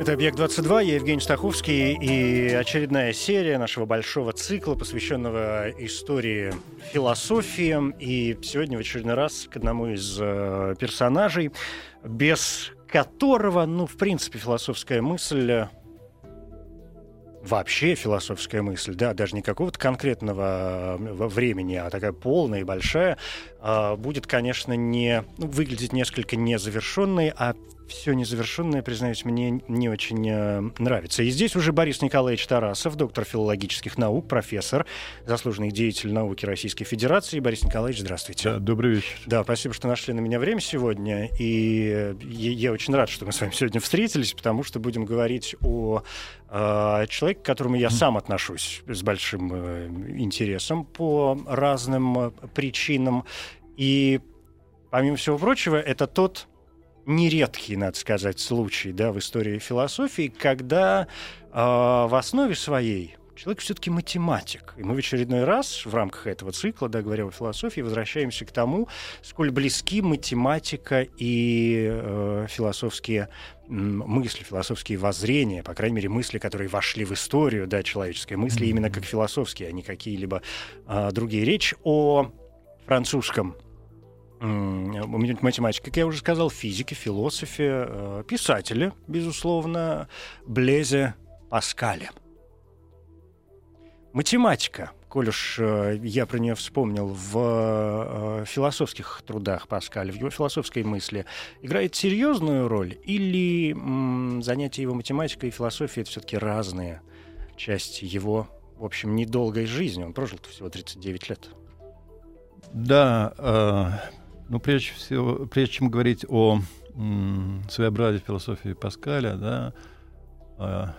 Это «Объект-22», я Евгений Стаховский, и очередная серия нашего большого цикла, посвященного истории философии. И сегодня в очередной раз к одному из э, персонажей, без которого, ну, в принципе, философская мысль вообще философская мысль, да, даже не какого-то конкретного э, времени, а такая полная и большая, э, будет, конечно, не ну, выглядеть несколько незавершенной, а все незавершенное, признаюсь, мне не очень э, нравится. И здесь уже Борис Николаевич Тарасов, доктор филологических наук, профессор, заслуженный деятель науки Российской Федерации. Борис Николаевич, здравствуйте. Да, добрый вечер. Да, спасибо, что нашли на меня время сегодня. И я, я очень рад, что мы с вами сегодня встретились, потому что будем говорить о э, человеке, к которому я сам отношусь с большим э, интересом по разным э, причинам. И, помимо всего прочего, это тот нередкий, надо сказать, случай да, в истории философии, когда э, в основе своей человек все-таки математик. И мы в очередной раз в рамках этого цикла, да, говоря о философии, возвращаемся к тому, сколь близки математика и э, философские мысли, философские воззрения, по крайней мере, мысли, которые вошли в историю, да, человеческой мысли, именно как философские, а не какие-либо э, другие. Речь о французском математики, как я уже сказал, физики, философы, э, писатели, безусловно, Блезе Паскале. Математика, коль уж э, я про нее вспомнил, в э, философских трудах Паскаля, в его философской мысли, играет серьезную роль или занятия его математикой и философией это все-таки разные части его, в общем, недолгой жизни? Он прожил всего 39 лет. Да, ну, прежде всего, прежде чем говорить о своеобразии философии Паскаля, да,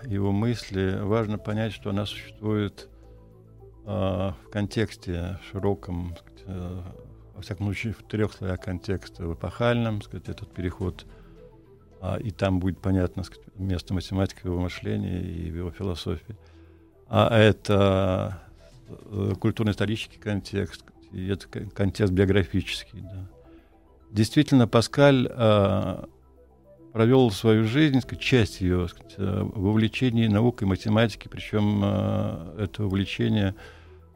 его мысли, важно понять, что она существует э, в контексте широком, э, во всяком случае, в трех слоях контекста, в эпохальном, сказать, этот переход, э, и там будет понятно сказать, место математики его мышлении и его философии. А это э, культурно-исторический контекст, и это контекст биографический, да действительно Паскаль э, провел свою жизнь, сказать, часть ее сказать, э, в увлечении наукой, математикой, причем э, это увлечение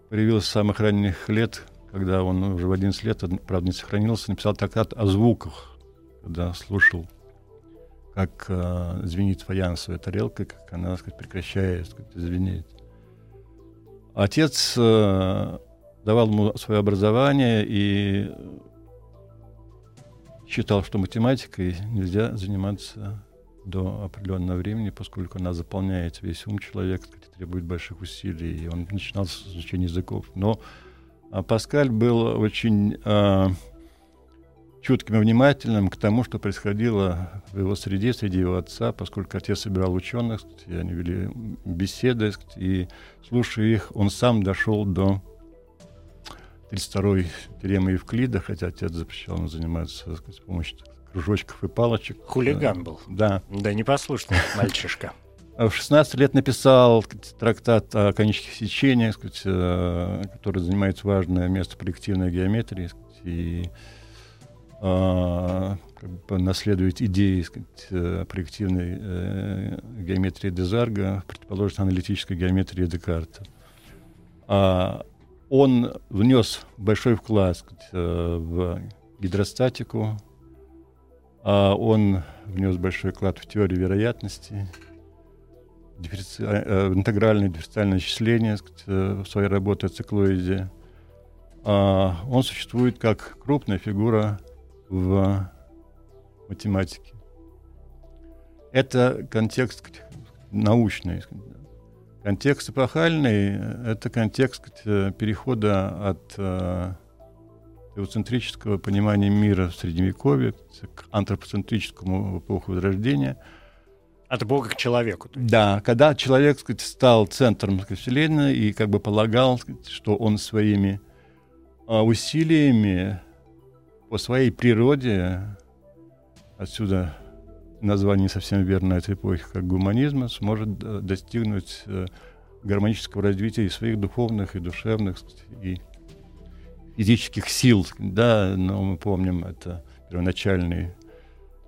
появилось с самых ранних лет, когда он уже в 11 лет, правда, не сохранился, написал трактат о звуках, когда слушал, как э, звенит фаянсовая тарелка, как она сказать, прекращает сказать, звенеть. Отец э, давал ему свое образование, и считал, что математикой нельзя заниматься до определенного времени, поскольку она заполняет весь ум человека, требует больших усилий, и он начинал с изучения языков. Но а, Паскаль был очень а, чутким и внимательным к тому, что происходило в его среде, среди его отца, поскольку отец собирал ученых, и они вели беседы, и слушая их, он сам дошел до 32-й теоремы Евклида, хотя отец запрещал ему заниматься сказать, с помощью кружочков и палочек. Хулиган был. Да. Да, непослушный мальчишка. А в 16 лет написал сказать, трактат о конических сечениях, сказать, э, который занимает важное место проективной геометрии сказать, и э, как бы наследует идеи сказать, э, проективной э, геометрии Дезарга, предположительно аналитической геометрии Декарта. А он внес большой вклад сказать, э, в гидростатику, а он внес большой вклад в теорию вероятности, дифференци... Э, интегральное дифференциальное исчисление э, в своей работе о циклоиде. А он существует как крупная фигура в математике. Это контекст научный, Контекст эпохальный — это контекст э, перехода от э, теоцентрического понимания мира в Средневековье к антропоцентрическому эпоху Возрождения. От Бога к человеку. Да, когда человек сказать, стал центром сказать, Вселенной и как бы полагал, сказать, что он своими а, усилиями по своей природе, отсюда название не совсем верно этой эпохи, как гуманизма, сможет э, достигнуть э, гармонического развития и своих духовных, и душевных, и физических сил. Да, но мы помним, это первоначальный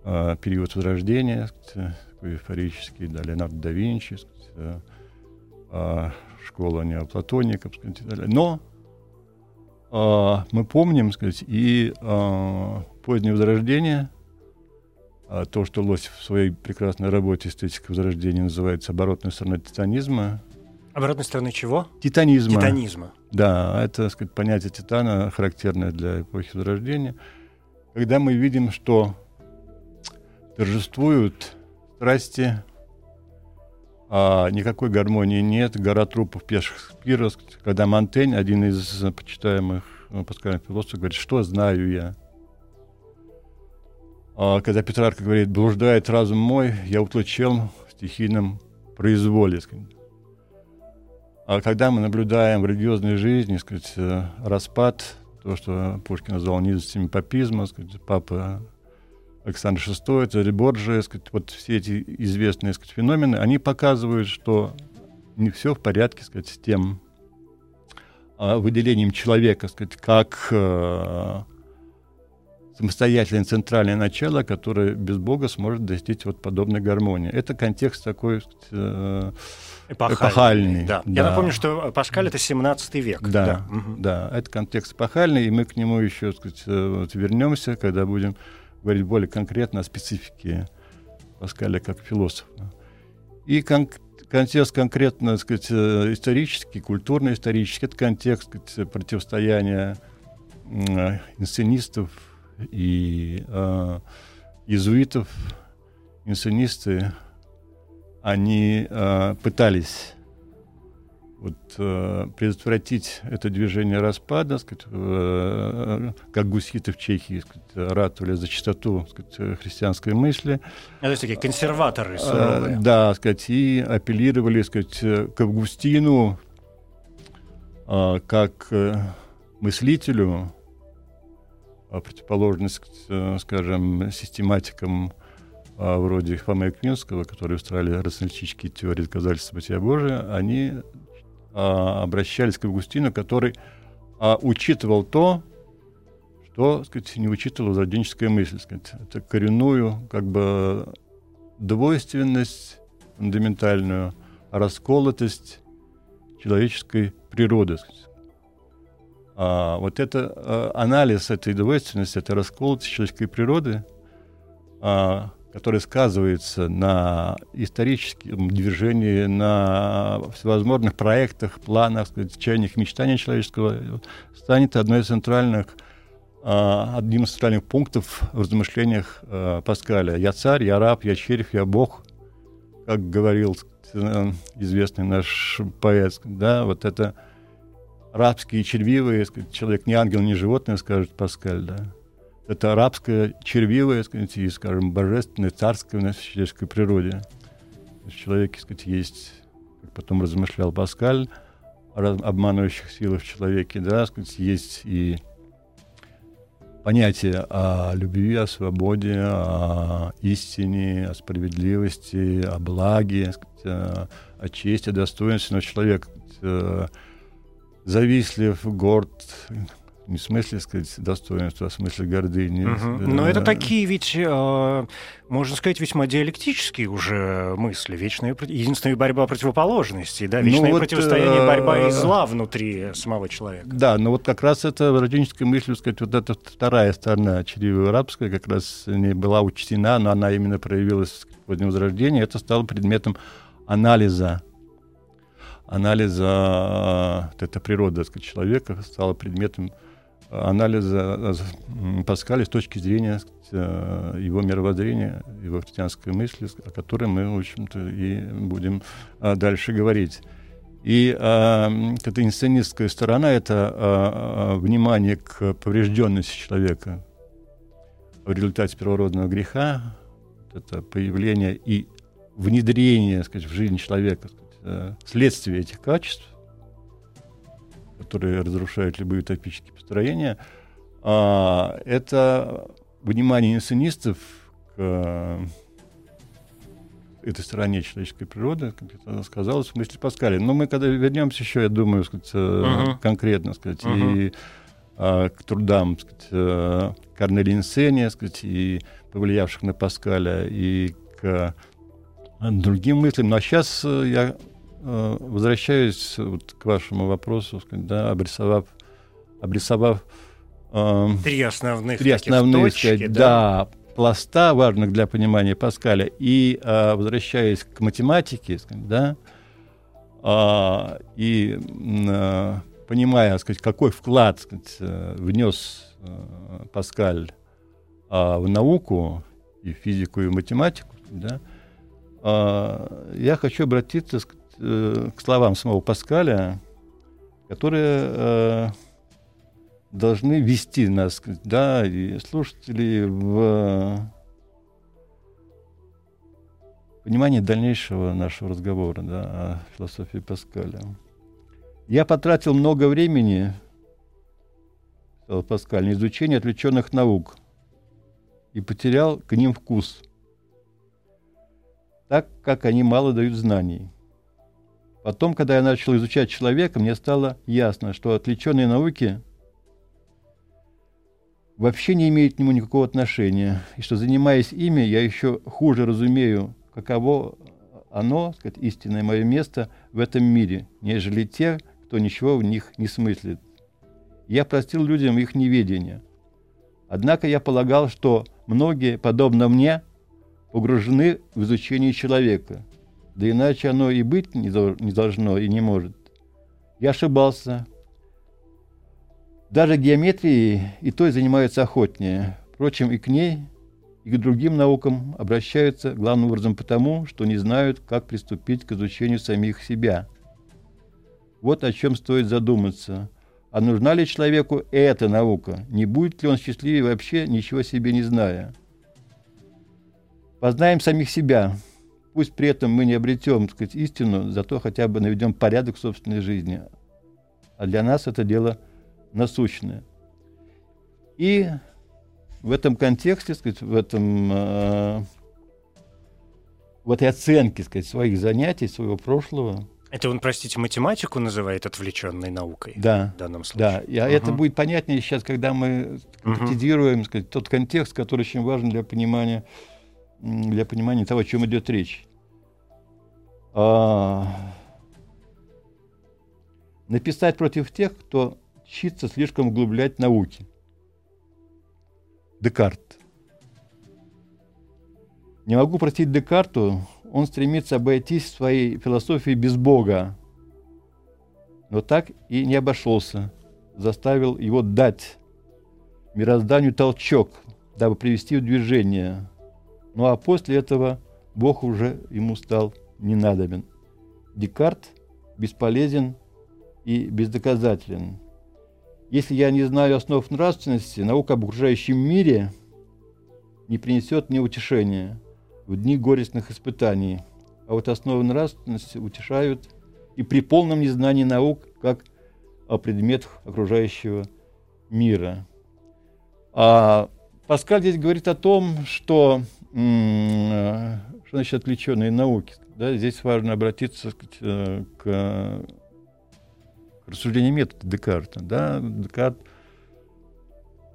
э, период возрождения, такой эйфорический, да, Леонардо да Винчи, э, э, школа неоплатоников, и так. Но мы помним, сказать, и позднее возрождение – то, что Лосев в своей прекрасной работе «Эстетика возрождения» называется «оборотной стороной титанизма». Оборотной стороны чего? Титанизма. Титанизма. Да, это так сказать, понятие титана, характерное для эпохи Возрождения. Когда мы видим, что торжествуют страсти, а никакой гармонии нет, гора трупов пеших спиров, когда Монтень, один из почитаемых паскальных философов, говорит, что знаю я, а когда Петрарка говорит, блуждает разум мой, я утлачел в стихийном произволе. А когда мы наблюдаем в религиозной жизни сказать, э, распад, то, что Пушкин назвал низостями папизма, сказать, папа Александр VI, царь Борджия, сказать, вот все эти известные сказать, феномены, они показывают, что не все в порядке сказать, с тем а, выделением человека, сказать, как э, самостоятельное центральное начало, которое без Бога сможет достичь вот подобной гармонии. Это контекст такой э, эпохальный. эпохальный да. Да. Я напомню, что Паскаль — это 17 век. Да, да. Угу. да, это контекст эпохальный, и мы к нему еще сказать, э, вот, вернемся, когда будем говорить более конкретно о специфике Паскаля как философа. И кон контекст конкретно сказать, э, исторический, культурно-исторический, это контекст сказать, противостояния э, инсценистов, и э, иезуитов, инсценисты, они э, пытались вот, э, предотвратить это движение распада, сказать, э, как гуситы в Чехии сказать, ратовали за чистоту сказать, христианской мысли. Это есть такие консерваторы суровые. Э, да, сказать, и апеллировали сказать, к Августину э, как мыслителю, а противоположность, э, скажем, систематикам а, вроде Фомы Аквинского, которые устраивали рационалистические теории доказательства бытия Божия, они а, обращались к Августину, который учитывал то, что сказать, не учитывала возрожденческая мысль. Сказать. Это коренную как бы двойственность фундаментальную, расколотость человеческой природы. Сказать. А, вот это а, анализ этой двойственности, этой расколотости человеческой природы, а, который сказывается на историческом движении, на всевозможных проектах, планах, чаяниях, мечтаниях человеческого, станет одной из центральных а, одним из центральных пунктов в размышлениях а, Паскаля. «Я царь, я раб, я червь, я бог», как говорил известный наш поэт. Да, вот это рабские червивые, сказать, человек не ангел, не животное, скажет Паскаль, да. Это рабское, червивое, сказать, и, скажем, божественное, царское в человеческой природе. В человеке, сказать, есть, как потом размышлял Паскаль, обманывающих силы в человеке, да, сказать, есть и понятие о любви, о свободе, о истине, о справедливости, о благе, сказать, о чести, о достоинстве, но человек сказать, завистлив, горд, не в смысле, сказать, достоинства, а в смысле гордыни. Угу. Но это такие ведь, э, можно сказать, весьма диалектические уже мысли. Вечная, единственная борьба противоположностей, да, вечное ну, вот, противостояние, борьба и зла внутри самого человека. Да, но вот как раз это родительская мысль, сказать, вот эта вторая сторона чревы арабская как раз не была учтена, но она именно проявилась в возрождении. Это стало предметом анализа анализа вот эта природа сказать, человека стала предметом анализа Паскаля с точки зрения сказать, его мировоззрения, его христианской мысли, о которой мы, в общем-то, и будем дальше говорить. И а, эта инсценистская сторона — это а, внимание к поврежденности человека в результате первородного греха, это появление и внедрение сказать, в жизнь человека э, следствие этих качеств, которые разрушают любые утопические построения, а, это внимание инсценистов к этой стороне человеческой природы, как это сказалось в мысли Паскаля. Но мы когда вернемся еще, я думаю, сказать, uh-huh. конкретно, сказать, uh-huh. и а, к трудам сказать, э, Корнелия Инсения, сказать, и повлиявших на Паскаля, и к другим мыслям. Но сейчас э, я э, возвращаюсь вот к вашему вопросу, да, обрисовав, обрисовав э, три основных, три основных точки, сказать, да, да, пласта, важных для понимания Паскаля, и э, возвращаясь к математике, сказать, да, э, и э, понимая, сказать, какой вклад сказать, внес э, Паскаль э, в науку, и в физику, и в математику, да, э, я хочу обратиться сказать, э, к словам самого Паскаля, которые э, должны вести нас, да, и слушателей в понимание дальнейшего нашего разговора да, о философии Паскаля. Я потратил много времени, сказал Паскаль, на изучение отвлеченных наук и потерял к ним вкус, так как они мало дают знаний. Потом, когда я начал изучать человека, мне стало ясно, что отвлеченные науки вообще не имеют к нему никакого отношения, и что, занимаясь ими, я еще хуже разумею, каково оно, сказать, истинное мое место в этом мире, нежели те, кто ничего в них не смыслит. Я простил людям их неведение. Однако я полагал, что многие, подобно мне, погружены в изучение человека, да иначе оно и быть не должно и не может. Я ошибался, даже геометрией и той занимаются охотнее. Впрочем, и к ней, и к другим наукам обращаются главным образом потому, что не знают, как приступить к изучению самих себя. Вот о чем стоит задуматься. А нужна ли человеку эта наука? Не будет ли он счастливее вообще, ничего себе не зная? Познаем самих себя. Пусть при этом мы не обретем так сказать, истину, зато хотя бы наведем порядок в собственной жизни. А для нас это дело – насущное. И в этом контексте, сказать, в этом э, в этой оценке сказать, своих занятий, своего прошлого. Это он, простите, математику называет отвлеченной наукой да, в данном случае. Да, и угу. это будет понятнее сейчас, когда мы конкретизируем сказать, тот контекст, который очень важен для понимания, для понимания того, о чем идет речь. А, написать против тех, кто чится слишком углублять науки. Декарт. Не могу простить Декарту, он стремится обойтись в своей философии без Бога, но так и не обошелся, заставил его дать мирозданию толчок, дабы привести в движение. Ну а после этого Бог уже ему стал ненадобен. Декарт бесполезен и бездоказателен. Если я не знаю основ нравственности, наука об окружающем мире не принесет мне утешения в дни горестных испытаний. А вот основы нравственности утешают и при полном незнании наук, как о предметах окружающего мира. А Паскаль здесь говорит о том, что, что значит отвлеченные науки. Да, здесь важно обратиться э, к рассуждение метода Декарта. Да? Декарт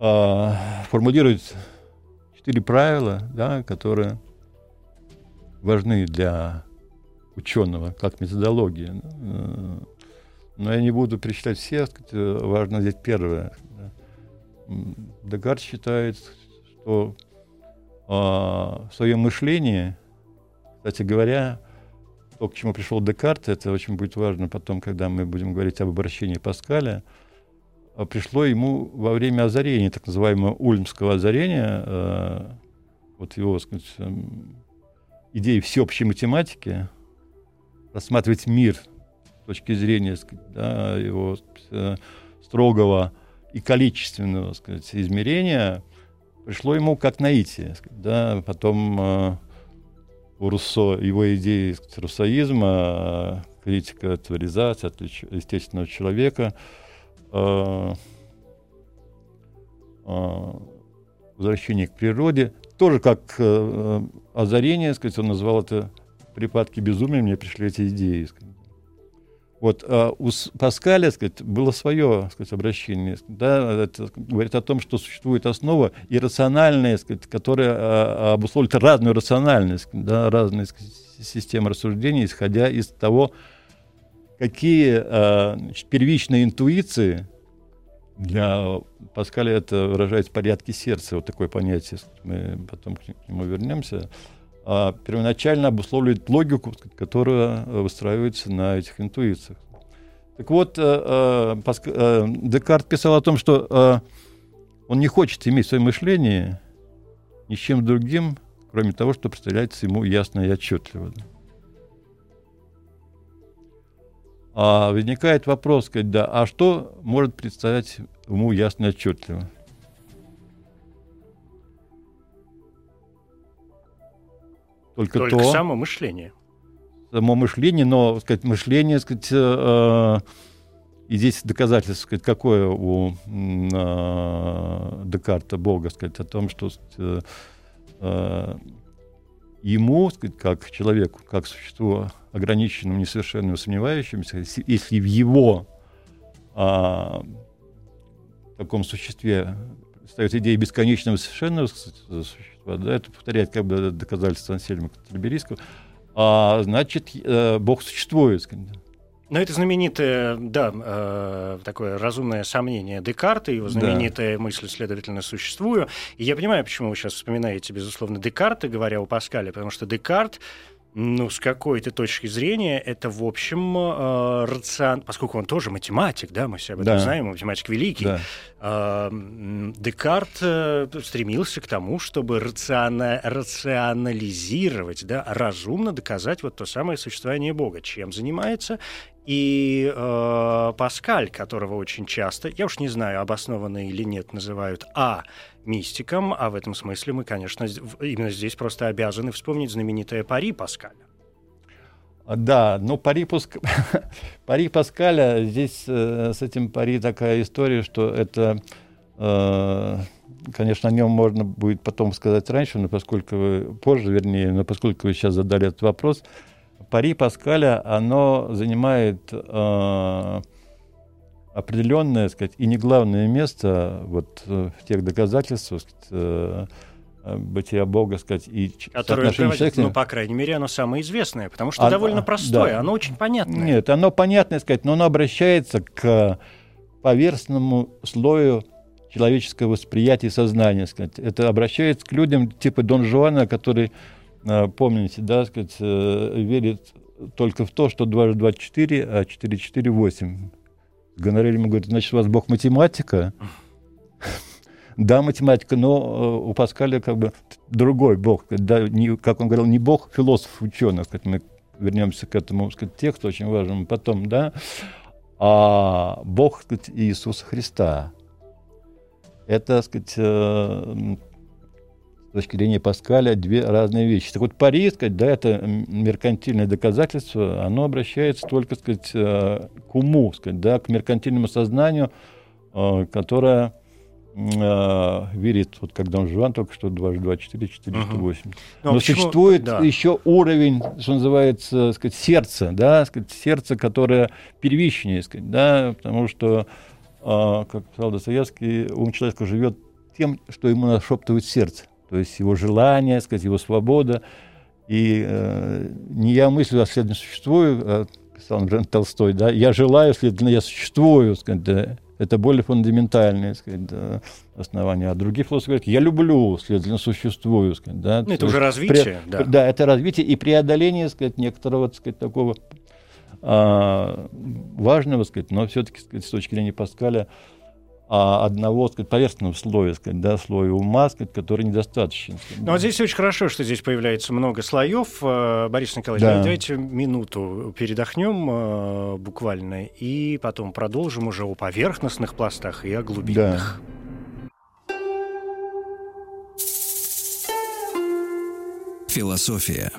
э, формулирует четыре правила, да, которые важны для ученого, как методология. Э, но я не буду перечислять все, сказать, важно здесь первое. Декарт считает, что э, в своем мышлении, кстати говоря, то, к чему пришел Декарт, это очень будет важно потом, когда мы будем говорить об обращении Паскаля, а пришло ему во время озарения, так называемого ульмского озарения, э, вот его, сказать, эм, идеи всеобщей математики, рассматривать мир с точки зрения сказать, да, его э, строгого и количественного сказать, измерения, пришло ему как наитие. Да, потом э, у Руссо его идеи руссоизма, критика цивилизации, естественного человека, э, э, возвращение к природе, тоже как э, озарение, сказать, он назвал это припадки безумия, мне пришли эти идеи. Сказать. Вот а у Паскаля, сказать, было свое сказать, обращение. Да, это говорит о том, что существует основа иррациональная, сказать, которая а, обусловит разную рациональность, да, разные сказать, системы рассуждений, исходя из того, какие а, значит, первичные интуиции для Паскаля это выражается в порядке сердца, вот такое понятие, мы потом к нему вернемся. А первоначально обусловливает логику, которая э, выстраивается на этих интуициях. Так вот, э, э, Декарт писал о том, что он не хочет иметь свое мышление ни с чем другим, кроме того, что представляется ему ясно и отчетливо. А возникает вопрос, сказать, да, а что может представлять ему ясно и отчетливо? Только, Только то, само мышление. Само мышление, но сказать, мышление, сказать, э, и здесь доказательство, сказать, какое у э, Декарта Бога, сказать, о том, что э, э, ему, сказать, как человеку, как существу ограниченному, несовершенному, сомневающемуся, если в его э, таком существе стоит идея бесконечного совершенного существа, да, это повторяет как бы доказательство Ансельма Катерберийского, а, значит, э, Бог существует. Но это знаменитое, да, э, такое разумное сомнение Декарта, его знаменитая да. мысль, следовательно, существую. И я понимаю, почему вы сейчас вспоминаете, безусловно, Декарта, говоря о Паскале, потому что Декарт ну, с какой-то точки зрения, это, в общем, э, рацион... поскольку он тоже математик, да, мы все об этом да. знаем, математик великий, да. э, Декарт стремился к тому, чтобы рациона... рационализировать, да, разумно доказать вот то самое существование Бога. Чем занимается? И э, Паскаль, которого очень часто, я уж не знаю, обоснованно или нет, называют А мистиком, а в этом смысле мы, конечно, именно здесь просто обязаны вспомнить знаменитое пари Паскаля. А, да, но пари, Пуск... пари Паскаля, здесь э, с этим пари такая история, что это, э, конечно, о нем можно будет потом сказать раньше, но поскольку вы, позже, вернее, но поскольку вы сейчас задали этот вопрос, пари Паскаля, оно занимает э, определенное, сказать, и не главное место вот э, в тех доказательствах, сказать, э, э, бытия Бога, сказать, и Которое человека. Ну, по крайней мере, оно самое известное, потому что а, довольно простое, да. оно очень понятное. Нет, оно понятное, сказать, но оно обращается к поверхностному слою человеческого восприятия и сознания, сказать. Это обращается к людям типа Дон Жуана, который, помните, да, сказать, верит только в то, что 2 2 4, а 4 4 8. Гонорель ему говорит, значит, у вас бог математика? Да, математика, но э, у Паскаля как бы другой бог. Да, не, как он говорил, не бог, философ, ученый. Сказать, мы вернемся к этому сказать, тексту очень важному потом, да, а бог сказать, Иисуса Христа. Это, сказать, э, точки зрения Паскаля две разные вещи. Так вот, пари, сказать, да, это меркантильное доказательство, оно обращается только, сказать, э, к уму, сказать, да, к меркантильному сознанию, э, которое э, верит, вот как Дон Жуан только что 2 2 4 4 8. Угу. Но, Но существует да. еще уровень, что называется, сказать, сердца, да, сказать, сердце, которое первичнее, сказать, да, потому что, как сказал Достоевский, ум человека живет тем, что ему нашептывает сердце то есть его желание, сказать, его свобода. И э, не я мыслю, а следовательно существую, а, писал Джон Толстой, да, я желаю, следовательно, я существую, сказать, да, это более фундаментальное сказать, да, основание. А другие философы говорят, я люблю, следовательно, существую. Сказать, да, ну, это уже развитие. Пре... Да. да, это развитие и преодоление сказать, некоторого сказать, такого а, важного, сказать, но все-таки с точки зрения Паскаля, одного сказать, поверхностного слоя, сказать, да, слоя ума, сказать, который недостаточен. Сказать, ну, вот здесь очень хорошо, что здесь появляется много слоев. Э, Борис Николаевич, да. давайте минуту передохнем э, буквально, и потом продолжим уже о поверхностных пластах и о глубинных. Да. Философия.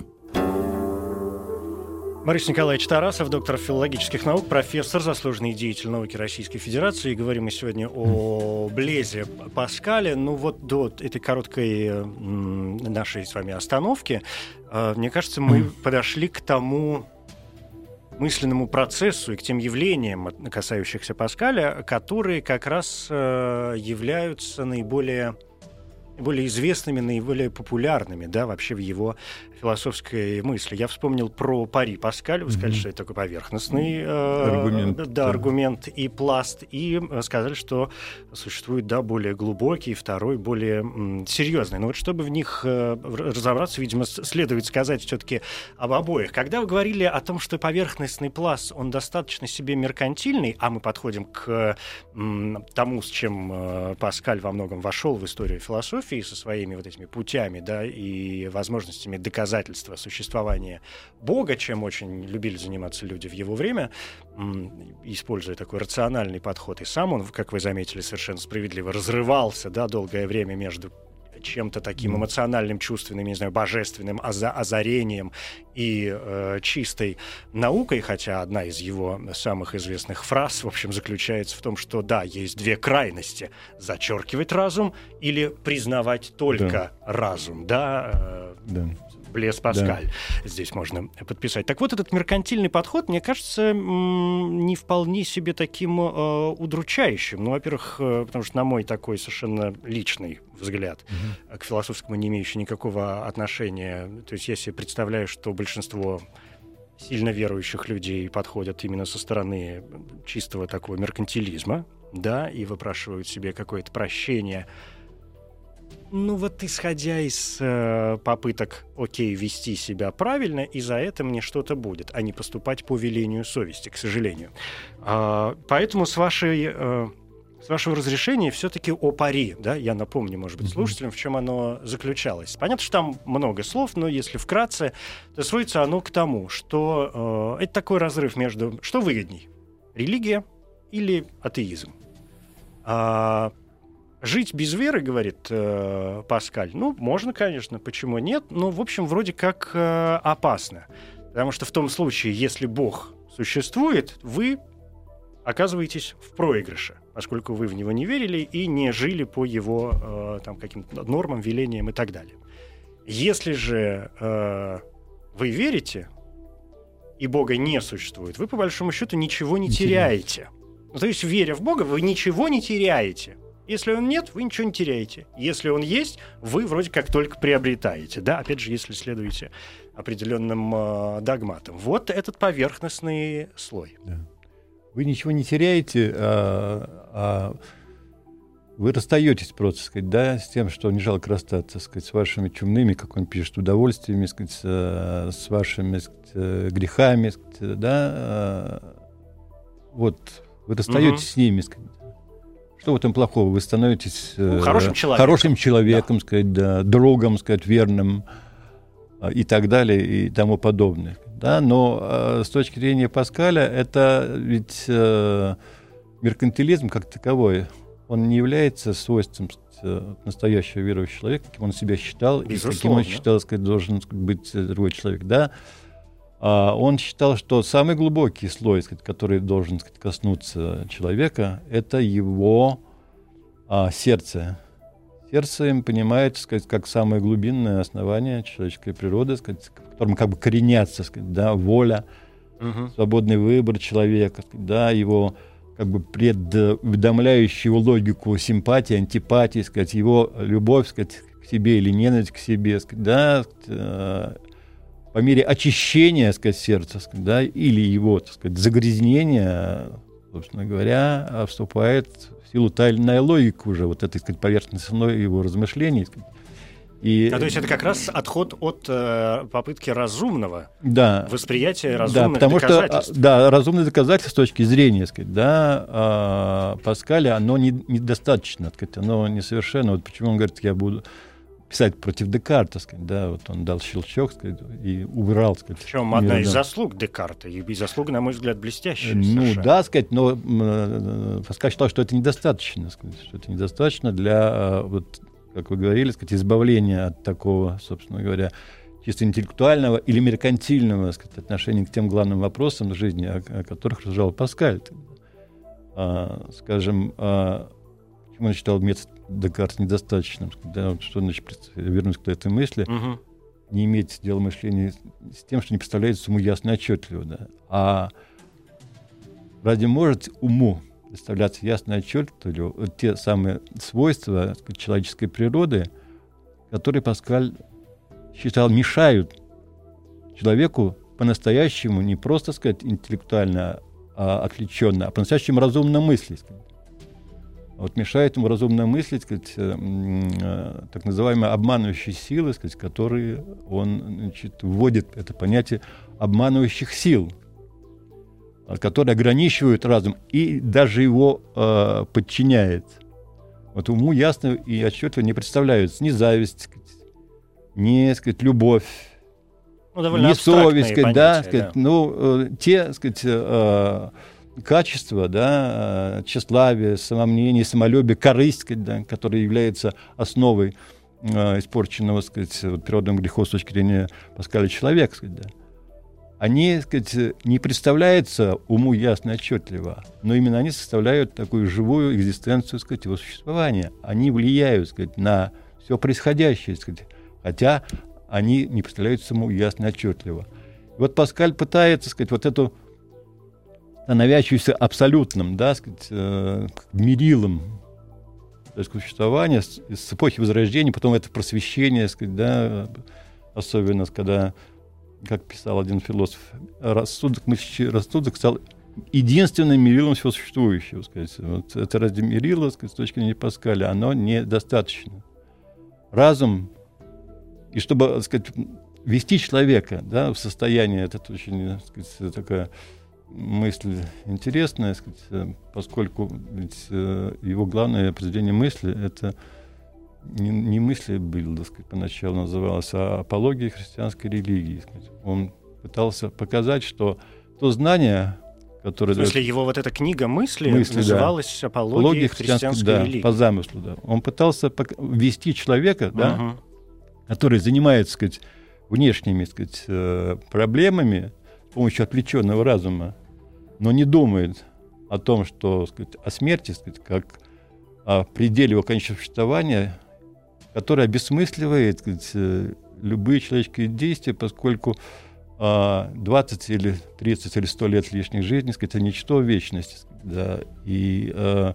Борис Николаевич Тарасов, доктор филологических наук, профессор, заслуженный деятель науки Российской Федерации. И говорим мы сегодня о Блезе Паскале. Ну вот до этой короткой нашей с вами остановки, э, мне кажется, мы подошли к тому мысленному процессу и к тем явлениям, касающихся Паскаля, которые как раз э, являются наиболее более известными, наиболее популярными, да, вообще в его философской мысли. Я вспомнил про пари Паскаль, вы сказали, mm-hmm. что это такой поверхностный э, аргумент, да, да. аргумент и пласт, и э, сказали, что существует, да, более глубокий, второй более м, серьезный. Но вот чтобы в них э, разобраться, видимо, следует сказать все-таки об обоих. Когда вы говорили о том, что поверхностный пласт, он достаточно себе меркантильный, а мы подходим к м, тому, с чем э, Паскаль во многом вошел в историю философии со своими вот этими путями, да, и возможностями доказать доказательство существования Бога, чем очень любили заниматься люди в его время, используя такой рациональный подход. И сам он, как вы заметили, совершенно справедливо разрывался да, долгое время между чем-то таким эмоциональным, чувственным, не знаю, божественным оза озарением и э, чистой наукой, хотя одна из его самых известных фраз, в общем, заключается в том, что да, есть две крайности: зачеркивать разум или признавать только да. разум, да. Э, да. Блес Паскаль. Да. Здесь можно подписать. Так вот, этот меркантильный подход, мне кажется, не вполне себе таким э, удручающим. Ну, во-первых, э, потому что на мой такой совершенно личный взгляд, угу. к философскому не имеющий никакого отношения. То есть я себе представляю, что большинство сильно верующих людей подходят именно со стороны чистого такого меркантилизма, да, и выпрашивают себе какое-то прощение ну вот исходя из э, попыток, окей, вести себя правильно, и за это мне что-то будет, а не поступать по велению совести, к сожалению. А, поэтому с вашей... Э, с вашего разрешения все-таки о пари, да, я напомню, может быть, слушателям, в чем оно заключалось. Понятно, что там много слов, но если вкратце, то сводится оно к тому, что э, это такой разрыв между, что выгодней, религия или атеизм. А, Жить без веры, говорит э, Паскаль, ну, можно, конечно, почему нет, но, в общем, вроде как э, опасно. Потому что в том случае, если Бог существует, вы оказываетесь в проигрыше, поскольку вы в него не верили и не жили по его э, там, каким-то нормам, велениям и так далее. Если же э, вы верите, и Бога не существует, вы, по большому счету, ничего не, не теряете. Ну, то есть, веря в Бога, вы ничего не теряете. Если он нет, вы ничего не теряете. Если он есть, вы вроде как только приобретаете. Да, опять же, если следуете определенным э, догматам. Вот этот поверхностный слой. Да. Вы ничего не теряете, а, а вы расстаетесь просто, сказать, да, с тем, что не жалко расстаться, сказать, с вашими чумными, как он пишет, удовольствиями, сказать, с, э, с вашими сказать, э, грехами, сказать, да, а, вот вы расстаетесь угу. с ними, сказать, что в этом плохого? Вы становитесь ну, хорошим человеком, хорошим человеком да. сказать, да, другом, сказать, верным а, и так далее и тому подобное. Да? Но э, с точки зрения Паскаля это ведь э, меркантилизм как таковой, он не является свойством сказать, настоящего верующего человека, каким он себя считал, Безусловно. и каким он считал, сказать, должен быть другой человек. Да? А он считал, что самый глубокий слой, сказать, который должен сказать, коснуться человека, это его а, сердце. Сердце им понимает, сказать, как самое глубинное основание человеческой природы, сказать, в котором как бы коренятся сказать, да, воля, угу. свободный выбор человека, да, его как бы предуведомляющую логику симпатии, антипатии, сказать, его любовь сказать, к себе или ненависть к себе, сказать, да, э, по мере очищения, сказать, сердца, сказать, да, или его, так сказать, загрязнения, собственно говоря, вступает в силу тайная логика уже вот этой, сказать, поверхностной его размышлений. И... А то есть это как раз отход от э, попытки разумного да, восприятия разумных да, потому доказательств. Что, да, разумные доказательства с точки зрения, сказать, да, э, Паскаля, оно не, недостаточно, сказать, оно несовершенно. Вот почему он говорит, я буду писать против Декарта, сказать, да, вот он дал щелчок сказать, и убрал. Сказать, Причем одна из заслуг Декарта, и заслуга, на мой взгляд, блестящая. Ну совершенно. да, сказать, но э, Паскаль считал, что это недостаточно, сказать, что это недостаточно для, э, вот, как вы говорили, сказать, избавления от такого, собственно говоря, чисто интеллектуального или меркантильного сказать, отношения к тем главным вопросам жизни, о, о которых рассуждал Паскаль. А, скажем, а, почему он считал метод Декарта недостаточным? Да, что значит, вернусь к этой мысли, угу. не иметь дела мышления с тем, что не представляется ему ясно и отчетливо. Да? А разве может уму представляться ясно и отчетливо те самые свойства сказать, человеческой природы, которые Паскаль считал мешают человеку по-настоящему не просто сказать интеллектуально а, отвлеченно, а по-настоящему разумно мыслить. Вот мешает ему разумно мыслить, сказать, э, э, так называемые обманывающие силы, сказать, которые он значит, вводит это понятие обманывающих сил, которые ограничивают разум и даже его э, подчиняет. Вот уму ясно и отчетливо не представляются ни зависть, сказать, ни сказать, любовь, ну, не совесть, сказать, да, сказать, да. ну, э, те, сказать, э, качества, да, э, тщеславие, самомнение, самолюбие, корысть, да, которые являются основой э, испорченного, сказать, вот, природным грехом с точки зрения Паскаля человека, сказать, да, они, сказать, не представляются уму ясно отчетливо, но именно они составляют такую живую экзистенцию, сказать, его существования. Они влияют, сказать, на все происходящее, сказать, хотя они не представляются ему ясно отчетливо. И вот Паскаль пытается, сказать, вот эту становящуюся абсолютным, да, сказать, э, мерилом существования с, с эпохи Возрождения, потом это просвещение, сказать, да, особенно когда, как писал один философ, рассудок, рассудок стал единственным мерилом всего существующего. Сказать. Вот это ради мерила, сказать, с точки зрения Паскаля, оно недостаточно. Разум и чтобы, сказать, вести человека да, в состояние, это очень сказать, такая мысль интересная, так сказать, поскольку ведь э, его главное определение мысли — это не, не мысли был, так сказать, поначалу называлось, а апология христианской религии. Сказать. Он пытался показать, что то знание, которое... В смысле, дает... его вот эта книга мысли, мысли называлась да. апологией апология христианской, христианской да, религии. по замыслу, да. Он пытался ввести человека, да, который занимается, сказать, внешними сказать, э, проблемами помощью отвлеченного разума, но не думает о том, что сказать, о смерти, сказать, как о пределе его конечного существования, которое обесмысливает сказать, э, любые человеческие действия, поскольку 20 а, или 30 или 100 лет лишней жизни, сказать, это ничто вечности. Да, и э,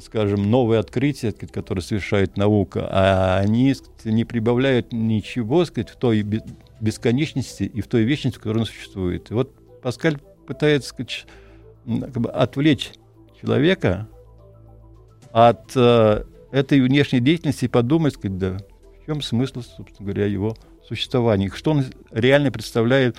скажем, новые открытия, которые совершает наука, а они не прибавляют ничего сказать, в той бесконечности и в той вечности, в которой он существует. И вот Паскаль пытается сказать, как бы отвлечь человека от э, этой внешней деятельности и подумать, сказать, да, в чем смысл, собственно говоря, его существования, что он реально представляет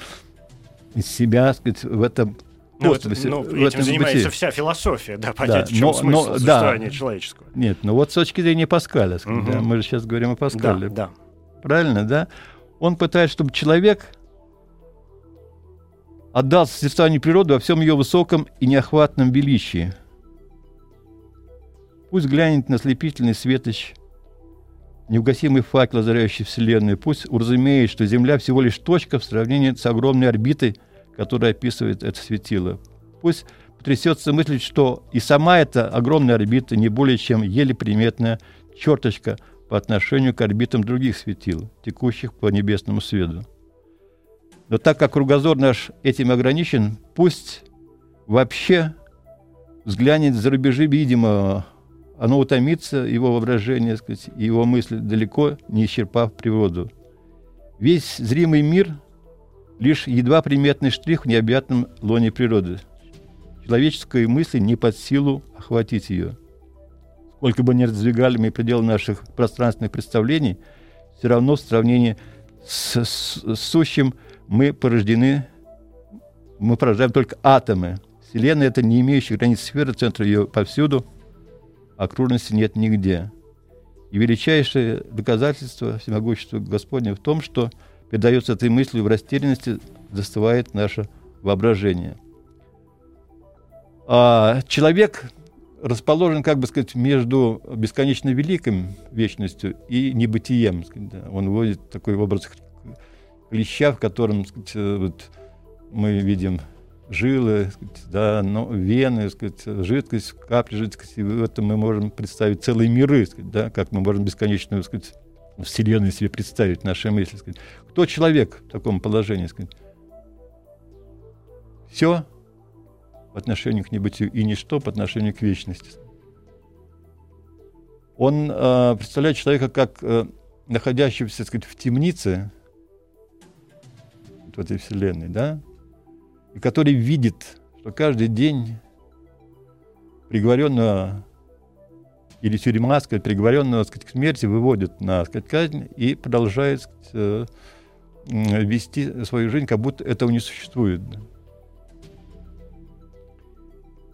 из себя сказать, в этом ну, это, ну, этим занимается бытии. вся философия, да, понять, да, в чем но, смысл но, существования да, человеческого. Нет, ну вот с точки зрения Паскаля, угу. да, мы же сейчас говорим о Паскале. Да, да. Правильно, да? Он пытается, чтобы человек отдал созерцанию природы во всем ее высоком и неохватном величии. Пусть глянет на слепительный светоч, неугасимый факел, озаряющий Вселенную. Пусть уразумеет, что Земля всего лишь точка в сравнении с огромной орбитой – который описывает это светило. Пусть потрясется мысль, что и сама эта огромная орбита не более чем еле приметная черточка отношению к орбитам других светил, текущих по небесному свету. Но так как кругозор наш этим ограничен, пусть вообще взглянет за рубежи видимого, оно утомится, его воображение, сказать, его мысли далеко не исчерпав природу. Весь зримый мир лишь едва приметный штрих в необъятном лоне природы. Человеческой мысли не под силу охватить ее. Сколько бы ни раздвигали мы пределы наших пространственных представлений, все равно в сравнении с, с, с сущим мы порождены, мы порождаем только атомы. Вселенная — это не имеющая границ сферы, центр ее повсюду, окружности нет нигде. И величайшее доказательство всемогущества Господня в том, что — передается этой мыслью в растерянности, застывает наше воображение. А человек расположен, как бы сказать, между бесконечно великим вечностью и небытием. Да. Он вводит такой образ клеща, в котором сказать, э, вот, мы видим жилы, сказать, да, но, вены, сказать, жидкость, капли жидкости. И в этом мы можем представить целые миры, сказать, да, как мы можем бесконечную сказать, Вселенную себе представить, наши мысли. Сказать. Кто человек в таком положении? Сказать? Все по отношению к небытию и ничто по отношению к вечности. Он э, представляет человека как э, находящегося сказать, в темнице вот в этой вселенной, да, и который видит, что каждый день приговоренного или тюрьма, сказать, приговоренного сказать, к смерти выводит на сказать, казнь и продолжает сказать, э, вести свою жизнь, как будто этого не существует.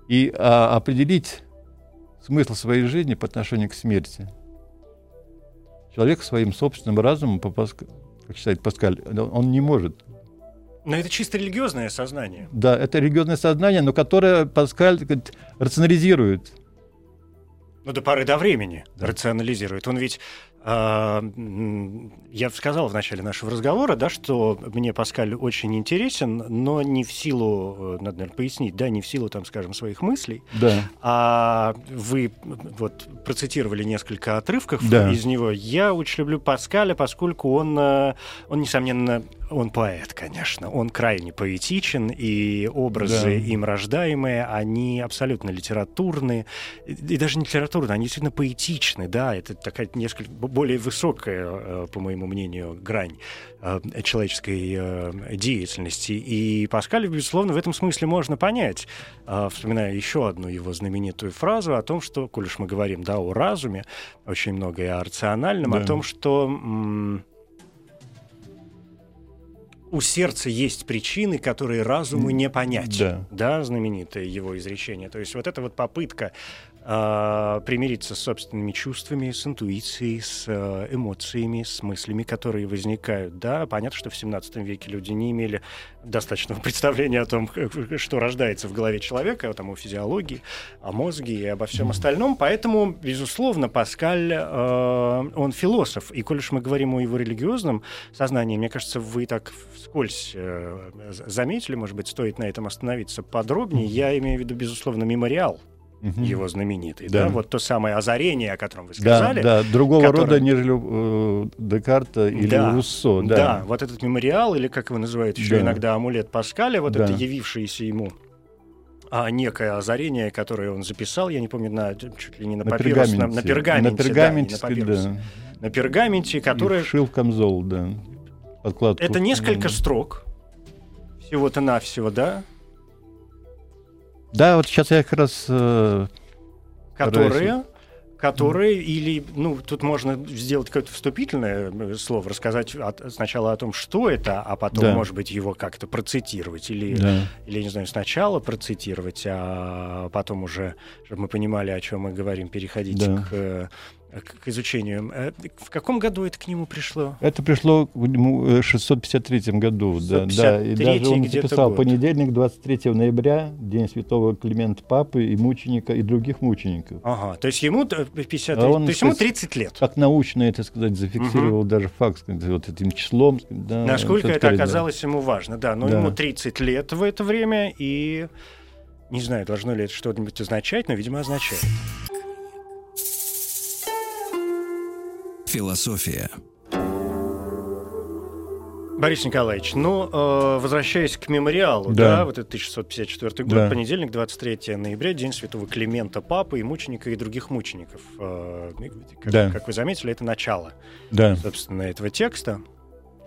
И а, определить смысл своей жизни по отношению к смерти человек своим собственным разумом, по Паск... как считает Паскаль, он не может. Но это чисто религиозное сознание. Да, это религиозное сознание, но которое Паскаль говорит, рационализирует. Ну, до поры до времени да. рационализирует. Он ведь я сказал в начале нашего разговора, да, что мне Паскаль очень интересен, но не в силу, э, надо, наверное, пояснить, да, не в силу, там, скажем, своих мыслей. Да. А вы вот процитировали несколько отрывков да. из него. Я очень люблю Паскаля, поскольку он, э, он несомненно, он поэт, конечно. Он крайне поэтичен, и образы да. им рождаемые, они абсолютно литературные. И даже не литературные, они действительно поэтичны, да. Это такая несколько более высокая, э, по моему мнению, грань э, человеческой э, деятельности. И Паскаль, безусловно, в этом смысле можно понять, вспоминая еще одну его знаменитую фразу о том, что, коль уж мы говорим да, о разуме, очень много и о рациональном, да. о том, что у сердца есть причины, которые разуму не понять. Да. да, знаменитое его изречение. То есть вот эта вот попытка э, примириться с собственными чувствами, с интуицией, с э, эмоциями, с мыслями, которые возникают. Да, понятно, что в 17 веке люди не имели достаточного представления о том, что рождается в голове человека, там, о физиологии, о мозге и обо всем остальном. Поэтому, безусловно, Паскаль, э, он философ. И коль уж мы говорим о его религиозном сознании, мне кажется, вы так вскользь э, заметили, может быть, стоит на этом остановиться подробнее. Я имею в виду, безусловно, мемориал угу. его знаменитый, да. да, вот то самое озарение, о котором вы сказали. Да, да. другого которое... рода, нежели э, Декарта или да, Руссо. Да. да, вот этот мемориал, или как его называют еще да. иногда амулет Паскаля, вот да. это явившееся ему а некое озарение, которое он записал, я не помню, на, чуть ли не на, на папирус, пергаменте. На, на пергаменте, на пергаменте, да, на, папирус, да. на пергаменте, который... шил в камзол, да. Подкладку. Это несколько строк, всего-то навсего, да? Да, вот сейчас я как раз... Э, которые, которые mm. или, ну, тут можно сделать какое-то вступительное э, слово, рассказать от, сначала о том, что это, а потом, да. может быть, его как-то процитировать. Или, да. или, не знаю, сначала процитировать, а потом уже, чтобы мы понимали, о чем мы говорим, переходить да. к к изучению. Э, в каком году это к нему пришло? Это пришло к нему в 653 году. 653 да, да. И даже он записал год. понедельник, 23 ноября, День Святого Климента Папы и мученика, и других мучеников. Ага, то есть ему 50, а он, то есть ему 30 лет. Как научно это сказать, зафиксировал угу. даже факт, сказать, вот этим числом. Да, Насколько это сказать, оказалось да. ему важно, да. Но да. ему 30 лет в это время, и не знаю, должно ли это что-нибудь означать, но, видимо, означает. Философия. Борис Николаевич, ну, э, возвращаясь к мемориалу, да, да вот это 1654 год, да. понедельник, 23 ноября, День Святого Климента Папы и мученика и других мучеников. Э, как, да. как вы заметили, это начало, да. собственно, этого текста,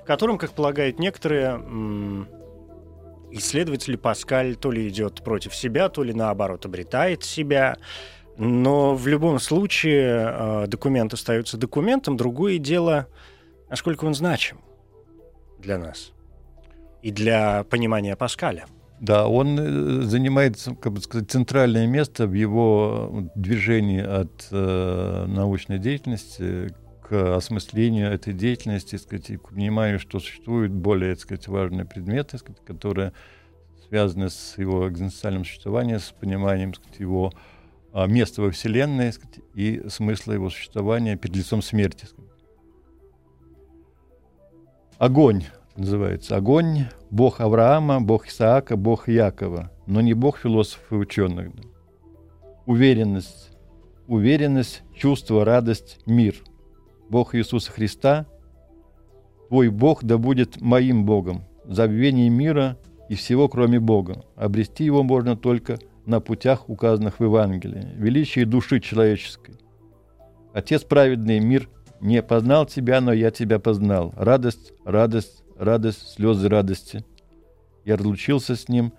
в котором, как полагают некоторые, м- исследователи Паскаль то ли идет против себя, то ли наоборот обретает себя. Но в любом случае э, документ остается документом. Другое дело, насколько он значим для нас и для понимания Паскаля. Да, он э, занимает, как бы сказать, центральное место в его движении от э, научной деятельности к осмыслению этой деятельности, сказать, и к пониманию, что существуют более сказать, важные предметы, сказать, которые связаны с его экзистенциальным существованием, с пониманием сказать, его а, место во Вселенной сказать, и смысла его существования перед лицом смерти. Сказать. Огонь, называется. Огонь — Бог Авраама, Бог Исаака, Бог Якова, но не Бог философов и ученых. Уверенность, уверенность, чувство, радость, мир. Бог Иисуса Христа, твой Бог да будет моим Богом, забвение мира и всего, кроме Бога. Обрести его можно только на путях, указанных в Евангелии. Величие души человеческой. Отец праведный мир не познал тебя, но я тебя познал. Радость, радость, радость, слезы радости. Я разлучился с ним.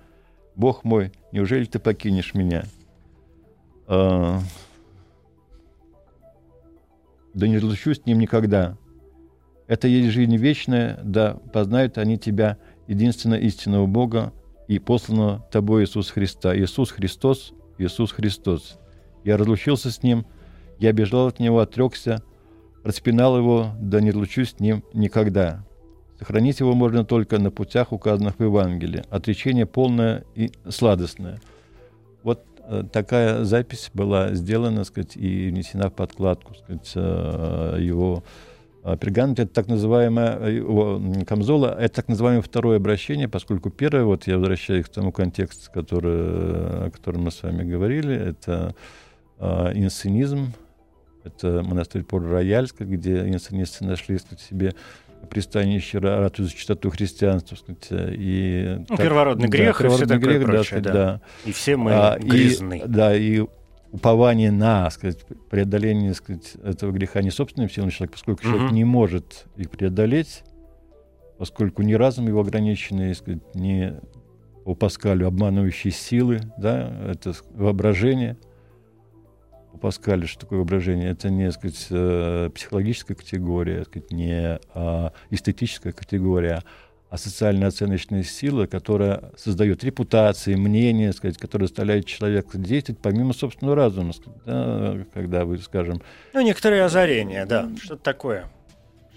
Бог мой, неужели ты покинешь меня? А... Да не разлучусь с ним никогда. Это есть жизнь вечная, да познают они тебя, единственно истинного Бога и посланного тобой Иисус Христа. Иисус Христос, Иисус Христос. Я разлучился с ним, я бежал от него, отрекся, распинал его, да не разлучусь с ним никогда. Сохранить его можно только на путях, указанных в Евангелии. Отречение полное и сладостное. Вот э, такая запись была сделана, сказать, и внесена в подкладку, сказать, э, его э, пергамент. Это так называемое его камзола, это так называемое второе обращение, поскольку первое, вот я возвращаюсь к тому контексту, который, о котором мы с вами говорили, это инсценизм, это монастырь Пор-Рояльск, где инсценисты нашли сказать, себе пристанище ратую за чистоту христианства. Сказать, и ну, так, первородный грех да, и все такое грех, прочее, да, да. да. И все мы а, грязны. И, да, и упование на сказать, преодоление сказать, этого греха не собственным силам человека, поскольку угу. человек не может их преодолеть, поскольку ни разум его ограниченный, сказать, ни по Паскалю обманывающие силы, да, это воображение – у Паскаля, что такое воображение? Это не сказать, э, психологическая категория, сказать, не а, эстетическая категория, а социально-оценочная сила, которая создает репутации, мнения, сказать, которая заставляет человека действовать помимо собственного разума, сказать, да, когда вы, скажем... Ну, некоторые озарения, да, что-то такое.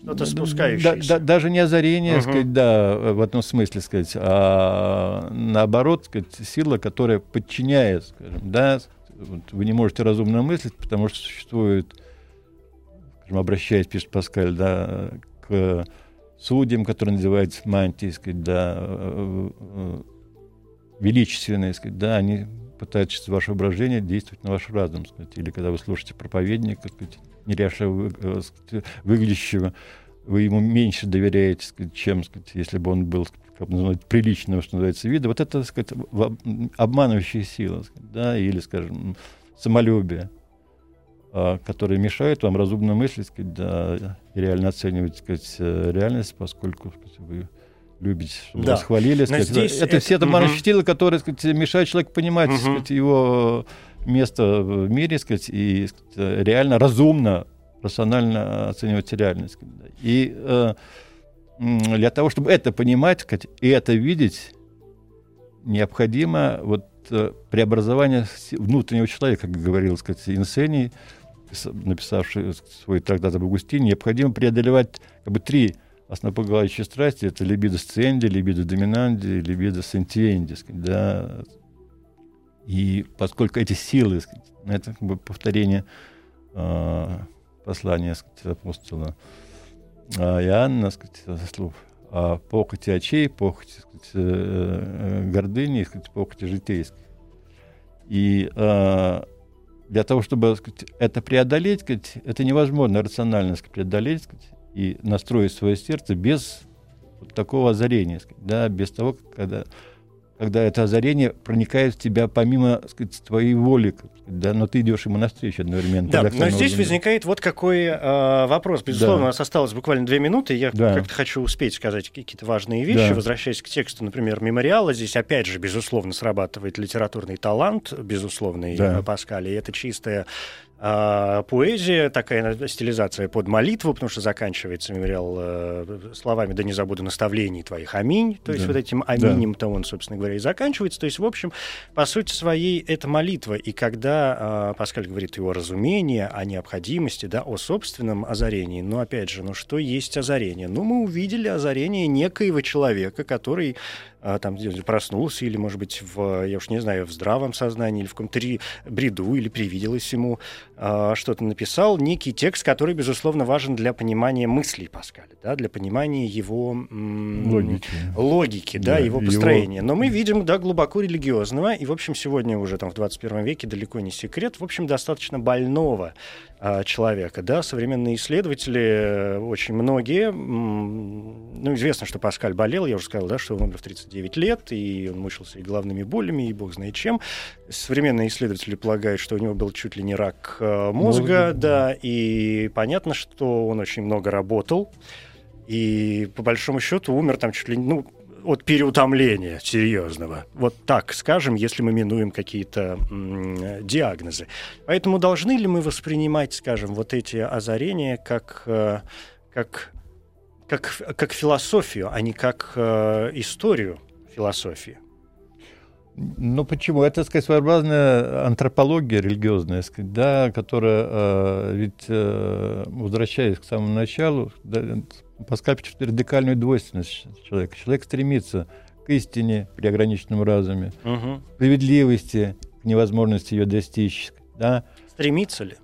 Что-то спускающееся. Да, да, даже не озарение, угу. сказать, да, в этом смысле, сказать, а наоборот, сказать, сила, которая подчиняет, скажем, да, вот вы не можете разумно мыслить, потому что существует, скажем, обращаясь, пишет Паскаль, да, к судьям, которые называются мантии, сказать, да, э, э, величественные, сказать, да, они пытаются через ваше воображение действовать на ваш разум, сказать, или когда вы слушаете проповедника, сказать, неряшливо э, выглядящего, вы ему меньше доверяете, сказать, чем, сказать, если бы он был как называют, приличного, что называется, вида, вот это, сказать, обманывающая сила, да, или, скажем, самолюбие, которые мешают вам разумно мыслить, сказать, да, и реально оценивать, сказать, э, реальность, поскольку сказать, вы любите, чтобы да. вас хвалили. Сказать, здесь это, это все это угу. силы, которые сказать, мешают человеку понимать угу. сказать, его место в мире, сказать, и сказать, реально разумно, рационально оценивать реальность. И э, для того, чтобы это понимать и это видеть, необходимо вот э, преобразование внутреннего человека, как говорил, сказать, Инсений, написавший свой трактат об Августине, необходимо преодолевать как бы три основополагающие страсти. Это либидо сценди, либидо доминанди, либидо сентиенди. Да. И поскольку эти силы, это как бы повторение э, послания сказать, апостола а Иоанна, сказать, слов о похоти очей, похоти сказать, э, э, гордыни, сказать, похоти житейской. И э, для того, чтобы сказать, это преодолеть, сказать, это невозможно рационально сказать, преодолеть сказать, и настроить свое сердце без вот такого озарения, сказать, да, без того, когда когда это озарение проникает в тебя помимо сказать, твоей воли, да, но ты идешь ему навстречу одновременно. Да, но здесь возникает вот какой э, вопрос. Безусловно, да. у нас осталось буквально две минуты, я да. как-то хочу успеть сказать какие-то важные вещи, да. возвращаясь к тексту, например, мемориала. Здесь опять же, безусловно, срабатывает литературный талант, безусловный да. Паскаля, и это чистая а, поэзия, такая стилизация под молитву, потому что заканчивается мемориал э, словами «Да не забуду наставлений твоих, аминь». То есть да. вот этим аминем-то он, собственно говоря, и заканчивается. То есть, в общем, по сути своей, это молитва. И когда э, Паскаль говорит о разумении, о необходимости, да, о собственном озарении, но, опять же, ну что есть озарение? Ну, мы увидели озарение некоего человека, который а, там проснулся или, может быть, в, я уж не знаю, в здравом сознании или в каком-то бреду, или привиделось ему, а, что-то написал, некий текст, который, безусловно, важен для понимания мыслей Паскаля, да, для понимания его логики, логики да, да, его построения. Его... Но мы видим, да, глубоко религиозного, и, в общем, сегодня уже там в 21 веке далеко не секрет, в общем, достаточно больного человека. Да? Современные исследователи, э, очень многие, ну, известно, что Паскаль болел, я уже сказал, да, что он умер в 39 лет, и он мучился и главными болями, и бог знает чем. Современные исследователи полагают, что у него был чуть ли не рак э, мозга, Мозг, да, и понятно, что он очень много работал, и по большому счету умер там чуть ли не, ну, от переутомления серьезного. Вот так скажем, если мы минуем какие-то диагнозы. Поэтому должны ли мы воспринимать, скажем, вот эти озарения как, э, как, как, как философию, а не как э, историю философии? Ну почему? Это, сказать, своеобразная антропология религиозная, сказать, да, которая, э, ведь, э, возвращаясь к самому началу, да, Паскаль пишет радикальную двойственность человека. Человек стремится к истине при ограниченном разуме, угу. справедливости, к невозможности ее достичь. Да? Стремится ли?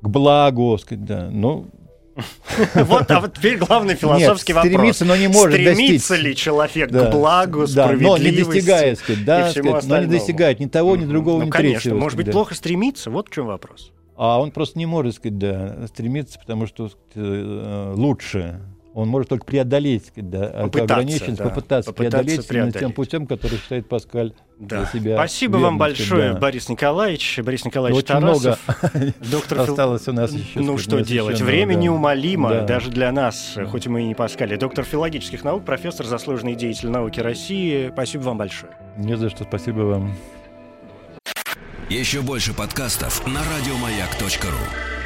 К благу, сказать, да. Ну, вот, а вот теперь главный философский вопрос. Стремится, но не может Стремится ли человек к благу, справедливости? но не достигает, сказать, да, но не достигает ни того, ни другого, ни третьего. конечно, может быть, плохо стремиться, вот в чем вопрос. А он просто не может, сказать, да, стремиться, потому что э, лучше он может только преодолеть да, попытаться, ограниченность, да, попытаться, попытаться преодолеть, преодолеть. тем путем, который считает Паскаль да. для себя. Спасибо вам большое, да. Борис Николаевич. Борис Николаевич Очень Тарасов. много доктор осталось у нас еще. Ну что делать? Время да. неумолимо, да. даже для нас, хоть мы и не Паскаль. Доктор филологических наук, профессор, заслуженный деятель науки России. Спасибо вам большое. Не за что, спасибо вам. Еще больше подкастов на радиомаяк.ру